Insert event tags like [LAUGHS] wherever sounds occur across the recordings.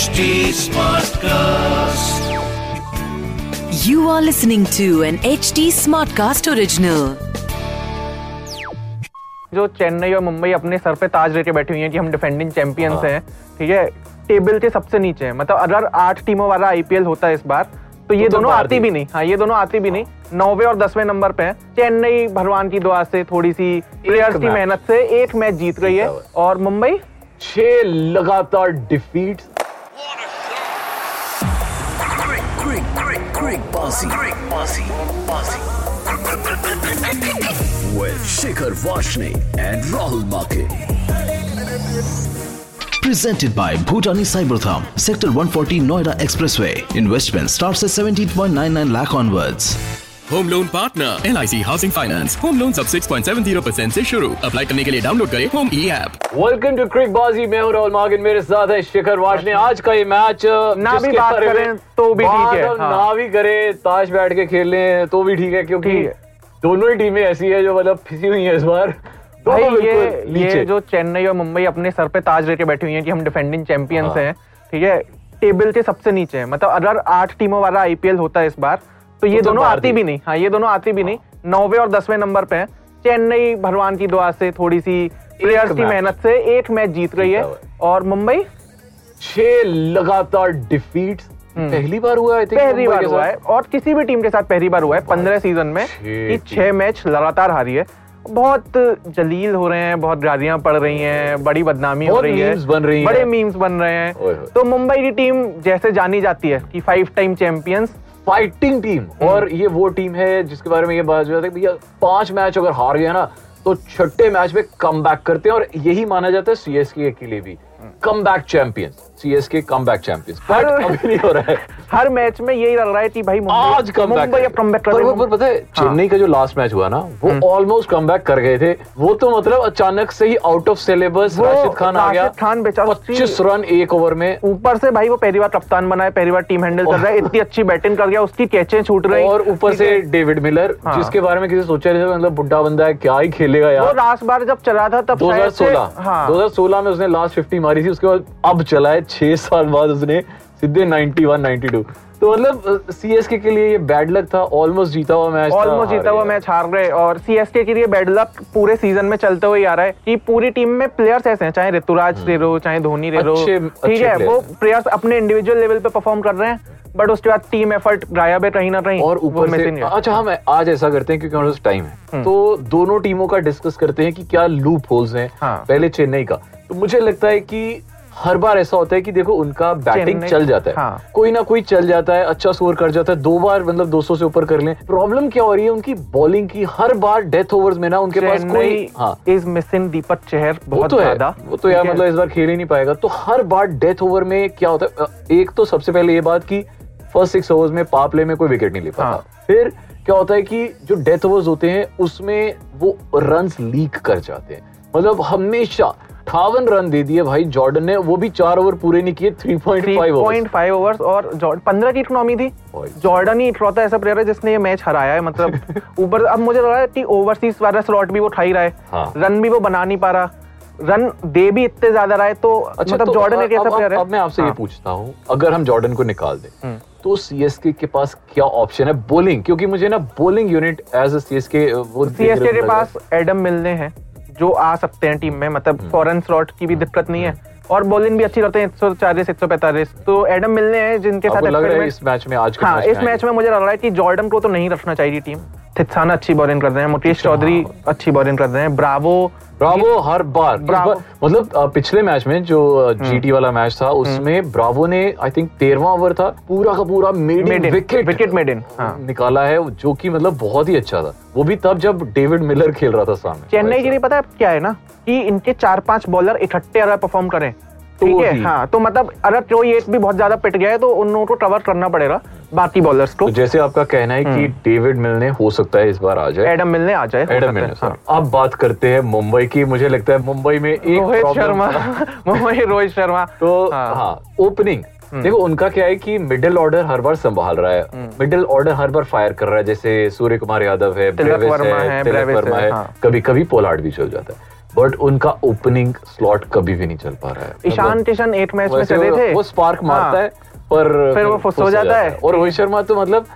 HD Smartcast. You are listening to an HD Smartcast original. जो चेन्नई और मुंबई अपने sir पे ताज लेके बैठी हुई हैं कि हम डिफेंडिंग चैंपियंस हैं। ठीक है? टेबल के सबसे नीचे हैं। मतलब अगर आठ टीमों वाला आईपीएल होता है इस बार तो ये तो दोनों आती। भी नहीं। हाँ ये दोनों आती भी नहीं। नौवे और दसवें नंबर पे हैं। चेन्नई भगवान की दुआ से थोड़ी सी प्लेयर्स की मेहनत से एक मैच जीत गई है। और मुंबई? छह लगातार defeat Quick, quick, quick, quick, bossy, quick, bossy, bossy. With Shikhar Vashne and Rahul Make. Presented by Bhutani Cybertham, Sector 140 Noida Expressway. Investment starts at 17.99 lakh onwards. Home loan partner L housing finance home loan सब 6.70 percent ऐसी शुरू. Apply करने के लिए download करें home e app welcome to Cricbaazi मैं हूँ राहुल मागिन मेरे साथ है शिखर वाशने आज का ये मैच ना भी बात करें तो भी ठीक है, हाँ। ना भी करें ताश बैठ के खेल लें तो भी ठीक है क्योंकि दोनों ही टीमें ऐसी है जो मतलब फिसी हुई है इस बार। भाई ये ये जो चेन्नई और मुंबई अपने सर पे ताज लेके बैठी हुई है कि हम डिफेंडिंग चैंपियंस हाँ। हैं ठीक है? टेबल के सबसे नीचे है। मतलब अगर आठ टीमों वाला आईपीएल होता है इस बार तो ये दोनों आती भी नहीं। हाँ ये दोनों आती भी नहीं। नौवे और दसवें नंबर पे हैं। चेन्नई भगवान की दुआ से थोड़ी सी प्लेयर्स की मेहनत से एक मैच जीत रही है। और मुंबई? छह लगातार डिफीट पहली बार हुआ है पहली बार हुआ है। और किसी भी टीम के साथ पहली बार हुआ है। पंद्रह सीज़न में छह कि छह मैच लगातार हारी है। बहुत जलील हो रहे हैं बहुत गालियाँ पड़ रही हैं बड़ी बदनामी हो रही है। बन रही बड़े हैं। मीम्स बन रहे हैं। तो मुंबई की टीम जैसे जानी जाती है कि five time champions fighting team. Hmm. और ये वो टीम है जिसके बारे में ये बात जो है भैया पाँच मैच अगर हार गया ना तो छठे मैच में कम करते हैं और यही माना जाता है सीएसके के लिए भी। Come back champion CSK come back champion but हर- अभी नहीं हो रहा है। हर मैच में यही लग रहा है कि भाई आज कम बैक मुंबई अब कम बैक पर, पर, पर पता है हाँ। चेन्नई का जो लास्ट मैच हुआ ना वो ऑलमोस्ट कम बैक कर गए थे। वो तो मतलब अचानक से ही out of syllabus Rashid Khan आ गया। खान बेचारा पच्चीस रन एक ओवर में। ऊपर से भाई वो पहली बार कप्तान बना है पहली बार टीम हैंडल कर रहा है इतनी अच्छी बैटिंग कर गया उसकी कैचें छूट रही। और ऊपर से डेविड मिलर हाँ। जिसके बारे में किसी सोचा नहीं था मतलब बुढ़ा बंदा है क्या ही खेलेगा यार। लास्ट बार जब चला था तब से- 2016 हाँ। 2016 में उसने लास्ट 50 मारी थी उसके बाद अब चला है छह साल बाद उसने सीधे 91 92 तो मतलब सीएसके के लिए ये बैड लक था ऑलमोस्ट जीता हुआ मैच ऑलमोस्ट जीता हुआ मैच हार गए और सीएसके के लिए बैड लक पूरे सीज़न में चलते हुए आ रहा है कि पूरी टीम में प्लेयर्स ऐसे हैं चाहे ऋतुराज ले लो चाहे धोनी ले लो अच्छे- ठीक है वो। प्लेयर्स अपने इंडिविजुअल लेवल पे परफॉर्म कर रहे हैं बट उसके बाद टीम एफर्ट गायब है कहीं ना कहीं और ऊपर से अच्छा हम आज ऐसा करते हैं क्योंकि हमारे पास टाइम है। तो दोनों टीमों का डिस्कस करते हैं कि क्या लूप होल्स हैं। हाँ। पहले चेन्नई का। तो मुझे लगता है कि हर बार ऐसा होता है कि देखो उनका बैटिंग चल जाता है। हाँ। कोई ना कोई चल जाता है अच्छा स्कोर कर जाता है दो बार मतलब 200 से ऊपर कर लें। प्रॉब्लम क्या हो रही है उनकी बॉलिंग की हर बार डेथ ओवर्स में ना उनके पास कोई हाँ। इज़ मिसिंग दीपक चहर बहुत तो ज़्यादा। वो तो यार मतलब इस बार खेल ही नहीं पाएगा। तो हर बार डेथ ओवर में क्या होता है? एक तो सबसे पहले ये बात की फ़र्स्ट सिक्स ओवर्स में पावर प्ले में कोई विकेट नहीं ले पाता। हाँ। फिर क्या होता है कि जो डेथ ओवर्स होते हैं उसमें वो रन्स लीक कर जाते हैं। मतलब हमेशा अठावन रन दे दिए भाई जॉर्डन ने वो भी चार ओवर पूरे नहीं किए 3.5 ओवर 3.5 ओवर्स और पंद्रह की इकोनॉमी थी। जॉर्डन ही इकलौता ऐसा प्लेयर है जिसने ये मैच हराया है मतलब [LAUGHS] ऊपर अब मुझे लग रहा है कि ओवरसीज वाला स्लॉट भी वो उठा ही रहा है। हाँ। रन भी वो बना नहीं पा रहा। रन दे भी इतने ज़्यादा रहा है तो अच्छा मतलब तो जॉर्डन एक ऐसा प्लेयर है। अब मैं आपसे ये हाँ। पूछता हूँ अगर हम जॉर्डन को निकाल दें तो सीएसके के पास क्या ऑप्शन है? बोलिंग क्योंकि मुझे ना bowling unit as a CSK वो सीएसके के पास एडम मिलने हैं। जो आ सकते हैं टीम में मतलब फॉरन स्लॉट की भी दिक्कत नहीं है। और बॉलिंग भी अच्छी करते हैं 140 145 तो एडम मिलने हैं जिनके साथ लग रहा है इस मैच में आज हाँ मैच इस मैच में मुझे लग रहा है कि जॉर्डन को तो नहीं रखना चाहिए टीम थित्साना अच्छी बॉलिंग कर रहे हैं। मुकेश चौधरी अच्छी बॉलिंग कर रहे हैं। ब्रावो ब्रावो हर बार। ब्रावो। मतलब पिछले मैच में जो जीटी वाला मैच था उसमें ब्रावो ने आई थिंक तेरवा ओवर था पूरा का पूरा मेड विकेट wicket maiden, हाँ। निकाला है जो कि मतलब बहुत ही अच्छा था। वो भी तब जब डेविड मिलर खेल रहा था सामने। चेन्नई के लिए पता है क्या है ना कि इनके चार पाँच बॉलर इकट्ठे अगर परफॉर्म करें ठीक तो है हाँ। तो मतलब अगर कोई एक भी बहुत ज़्यादा पिट गया है तो उन लोगों को कवर करना पड़ेगा बाकी बॉलर्स को। तो जैसे आपका कहना है कि डेविड मिलने हो सकता है इस बार आ जाए। एडम मिलने आ जाए एडम मिलने हाँ। अब बात करते हैं मुंबई की। मुझे लगता है मुंबई में एक रोहित शर्मा। [LAUGHS] मुंबई रोहित शर्मा तो हाँ। हाँ ओपनिंग देखो उनका क्या है कि मिडिल ऑर्डर हर बार संभाल रहा है। मिडिल ऑर्डर हर बार फायर कर रहा है। जैसे सूर्य कुमार यादव है तिलक ब्रेविस वर्मा है, तिलक ब्रेविस वर्मा है, है। हाँ। कभी कभी पोलार्ड भी चल जाता है। बट उनका ओपनिंग स्लॉट कभी भी नहीं चल पा रहा है ईशान मतलब- किशन एक मैच में चले थे वो स्पार्क मारता हाँ। है पर फिर वो फुस हो जाता है। और रोहित शर्मा तो मतलब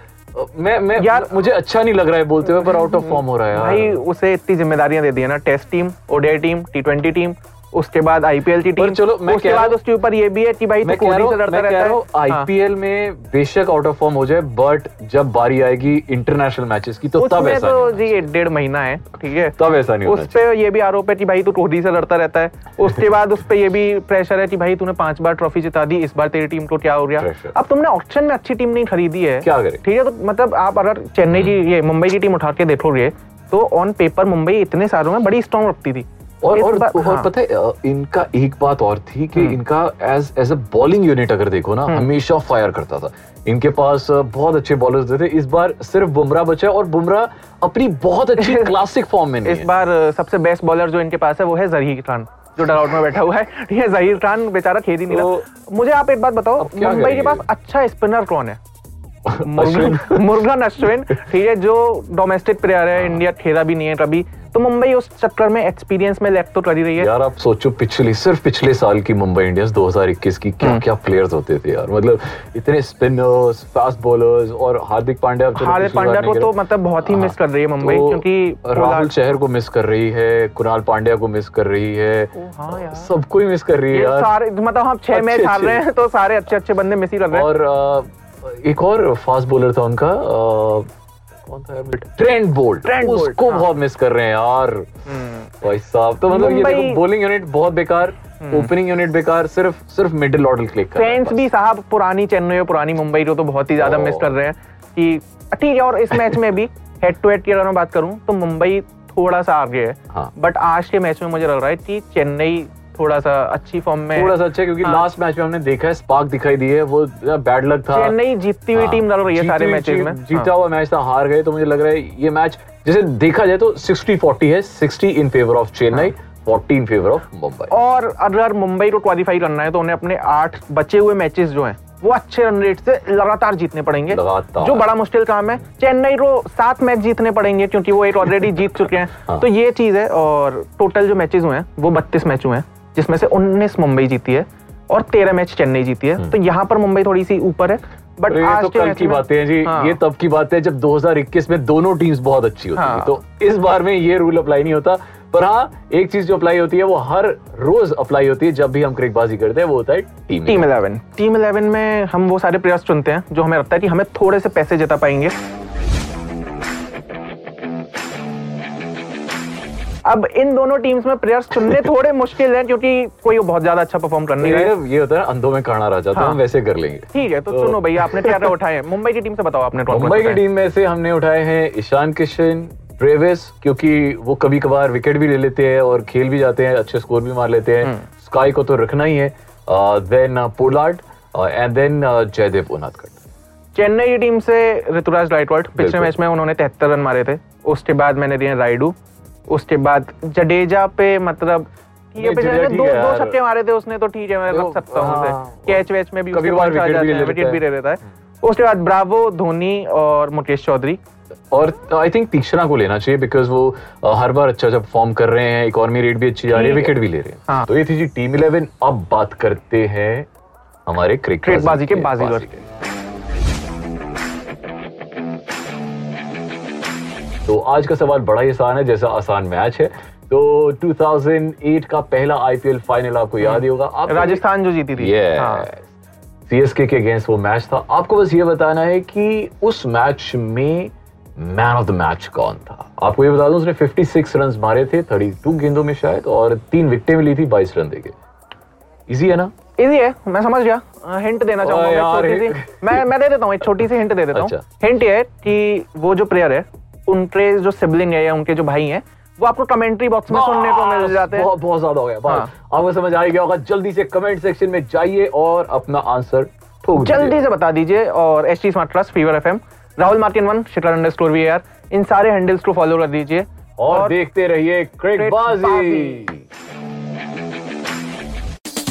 मैं मैं यार- मुझे अच्छा नहीं लग रहा है बोलते हुए पर आउट ऑफ़ फॉर्म हो रहा है भाई उसे इतनी जिम्मेदारियाँ दे दी है ना test team ODI team T twenty team उसके बाद आईपीएल की टीम चलो, मैं उसके बाद उसके ऊपर ये भी है कि भाई मैं तो कोहली से लड़ता रहता है। हाँ। आईपीएल में बेशक आउट ऑफ़ फॉर्म हो जाए बट जब बारी आएगी इंटरनेशनल मैचेस की तो तब ऐसा तो जी एक डेढ़ महीना है ठीक है? तब ऐसा नहीं उस पे ये भी आरोप है कि भाई तू कोहली से लड़ता रहता है। उसके बाद उस पे ये भी प्रेशर है कि भाई तूने पाँच बार ट्रॉफी जिता दी इस बार तेरी टीम को क्या हो गया. अब तुमने ऑप्शन में अच्छी टीम नहीं खरीदी है। क्या करें? ठीक है तो मतलब आप अगर चेन्नई की ये मुंबई की टीम उठा के देखोगे तो ऑन पेपर मुंबई इतने सालों में बड़ी स्ट्रॉन्ग रखती थी। और और, बार- और हाँ। पता है इनका एक बात और थी कि इनका as as a bowling unit अगर देखो ना हमेशा फायर करता था। इनके पास बहुत अच्छे बॉलर्स थे। इस बार सिर्फ़ बुमराह बचा और बुमराह अपनी बहुत अच्छी [LAUGHS] क्लासिक फॉर्म में नहीं इस है। बार सबसे बेस्ट बॉलर जो इनके पास है वो है जहीर खान जो डराउट में बैठा हुआ है। [LAUGHS] ठीक है जहीर खान बेचारा खेल ही नहीं रहा। तो- मुझे आप एक बात बताओ मुंबई के पास अच्छा स्पिनर कौन है। [LAUGHS] मुर्गन मुर्गन अश्विन। ठीक है जो डोमेस्टिक प्लेयर है इंडिया खेला भी नहीं है कभी। तो मुंबई उस चक्कर में एक्सपीरियंस में लैक तो कर ही रही है। यार आप सोचो पिछली सिर्फ़ पिछले साल की मुंबई इंडियंस 2021 की हम्म। क्या क्या प्लेयर्स होते थे यार। मतलब इतने स्पिनर्स फास्ट बॉलर्स और हार्दिक पांड्या हार्दिक पांड्या को तो मतलब बहुत ही मिस कर रही है मुंबई तो क्योंकि राहुल चहर को मिस कर रही है कुणाल पांड्या को मिस कर रही है। हाँ सबको ही मिस कर रही है यार। मतलब हम छह मैच हार रहे हैं तो सारे अच्छे अच्छे बंदे मिस ही कर रहे हैं। और एक और फास्ट बॉलर था उनका कौन था यार ट्रेंड बोल्ट उसको हाँ। बहुत मिस कर रहे हैं यार। भाई साहब तो मतलब ये देखो बॉलिंग यूनिट बहुत बेकार ओपनिंग यूनिट बेकार सिर्फ़ सिर्फ़ मिडिल ऑर्डर क्लिक कर फैंस भी साहब पुरानी चेन्नई और पुरानी मुंबई को तो बहुत ही ज़्यादा मिस कर रहे हैं कि ठीक है और इस मैच में भी हेड टू हेड की अगर मैं बात करूँ तो मुंबई थोड़ा सा आगे है। हाँ। बट आज के मैच में मुझे लग रहा है कि चेन्नई थोड़ा सा अच्छी फॉर्म में थोड़ा सा अच्छा क्योंकि हाँ। लास्ट मैच में हमने देखा है स्पार्क दिखाई दी है वो बैड लक था चेन्नई जीतती हुई हाँ, टीम लग रही है सारे मैचेस में जीता हाँ। हुआ मैच था हार गए तो मुझे लग रहा है ये मैच जैसे देखा जाए तो 60 40 है 60 इन फेवर ऑफ़ चेन्नई हाँ। 40 इन फेवर ऑफ़ मुंबई और अगर मुंबई को क्वालिफाई करना है तो उन्हें अपने आठ बचे हुए मैचेस जो हैं वो अच्छे रन रेट से लगातार जीतने पड़ेंगे लगातार। जो बड़ा मुश्किल काम है चेन्नई को सात मैच जीतने पड़ेंगे क्योंकि वो एक ऑलरेडी जीत चुके हैं हाँ। तो ये चीज़ है और टोटल जो मैचेस हुए हैं वो बत्तीस मैच हुए हैं जिसमें से उन्नीस मुंबई जीती है और तेरह मैच चेन्नई जीती है। तो यहाँ पर मुंबई थोड़ी सी ऊपर है बट ये आज तो कल की बातें हैं जी। हाँ। ये तब की बात है जब 2021 में दोनों टीम्स बहुत अच्छी होती हाँ। तो इस बार में ये रूल अप्लाई नहीं होता। पर हाँ एक चीज़ जो अप्लाई होती है वो हर रोज अप्लाई होती है जब भी हम क्रिकबाजी करते हैं वो होता है team team eleven team eleven में हम वो सारे प्लेयर्स चुनते हैं जो हमें लगता है कि हमें थोड़े से पैसे जता पाएँगे। अब इन दोनों टीम्स में प्लेयर्स चुनने [LAUGHS] थोड़े मुश्किल हैं क्योंकि कोई बहुत ज़्यादा अच्छा परफॉर्म कर नहीं रहा है। ये होता है अंधों में काना राजा तो हाँ। हम वैसे कर लेंगे। ठीक है तो तो- सुनो भैया आपने क्या उठाए हैं। मुंबई की टीम से बताओ आपने मुंबई की टीम में से हमने उठाए हैं ईशान किशन ब्रेविस क्योंकि वो कभी कभार विकेट भी ले लेते हैं और खेल भी जाते हैं अच्छे स्कोर भी मार लेते हैं। स्काई को तो रखना ही है। Then Pollard and then Jaydev Unadkat Chennai की टीम से ऋतुराज राइटवर्ड पिछले मैच में उन्होंने तिहत्तर रन मारे थे। उसके बाद मैंने दिए राइडू उसके बाद जडेजा पे मतलब में ठीक दो दो छक्के मारे थे उसने तो ठीक है मैं रख सकता हूँ हाँ, कैच वैच में भी कभी विकेट भी ले हैं, लेता विकेट भी है। ले लेता है। उसके बाद ब्रावो धोनी और मुकेश चौधरी। और आई थिंक तीक्षणा को लेना चाहिए बिकॉज़ वो हर बार अच्छा अच्छा परफॉर्म कर रहे हैं इकोनॉमी रेट भी अच्छी जा रही है विकेट भी ले रहे हैं। हाँ। तो ये थी जी टीम इलेवन अब बात करते हैं हमारे क्रिकेट बाजी के बाजीगर। तो आज का सवाल बड़ा ही आसान है जैसा आसान मैच है। तो 2008 का पहला आईपीएल फाइनल आपको याद ही होगा। आप राजस्थान जो जीती थी। हाँ। सीएसके के अगेंस्ट वो मैच था। आपको बस ये बताना है कि उस मैच में मैन ऑफ़ द मैच कौन था? आपको ये बता दूँ उसने 56 रन मारे थे 32 गेंदों में शायद और तीन विकेटें मिली थी 22 रन देके। इजी है ना? इजी है। मैं समझ गया। हिंट देना चाहूँगा मैं मैं मैं दे देता हूँ एक छोटी सी हिंट दे देता हूँ। अच्छा। हिंट ये है कि वो जो प्लेयर है उनके जो सिबलिंग है या उनके जो भाई हैं वो आपको कमेंट्री बॉक्स में सुनने को मिल जाते हैं। बहुत बहुत ज़्यादा हो गया हाँ। आपको समझ आ गया होगा जल्दी से कमेंट सेक्शन में जाइए और अपना आंसर ठोक जल्दी से बता दीजिए और H T smart plus fever F M Rahul मार्किन वन शिकार अंडर स्टोर वी इन सारे हैंडल्स को फॉलो कर दीजिए। और और देखते रहिए Cricbaazi Cricbaazi.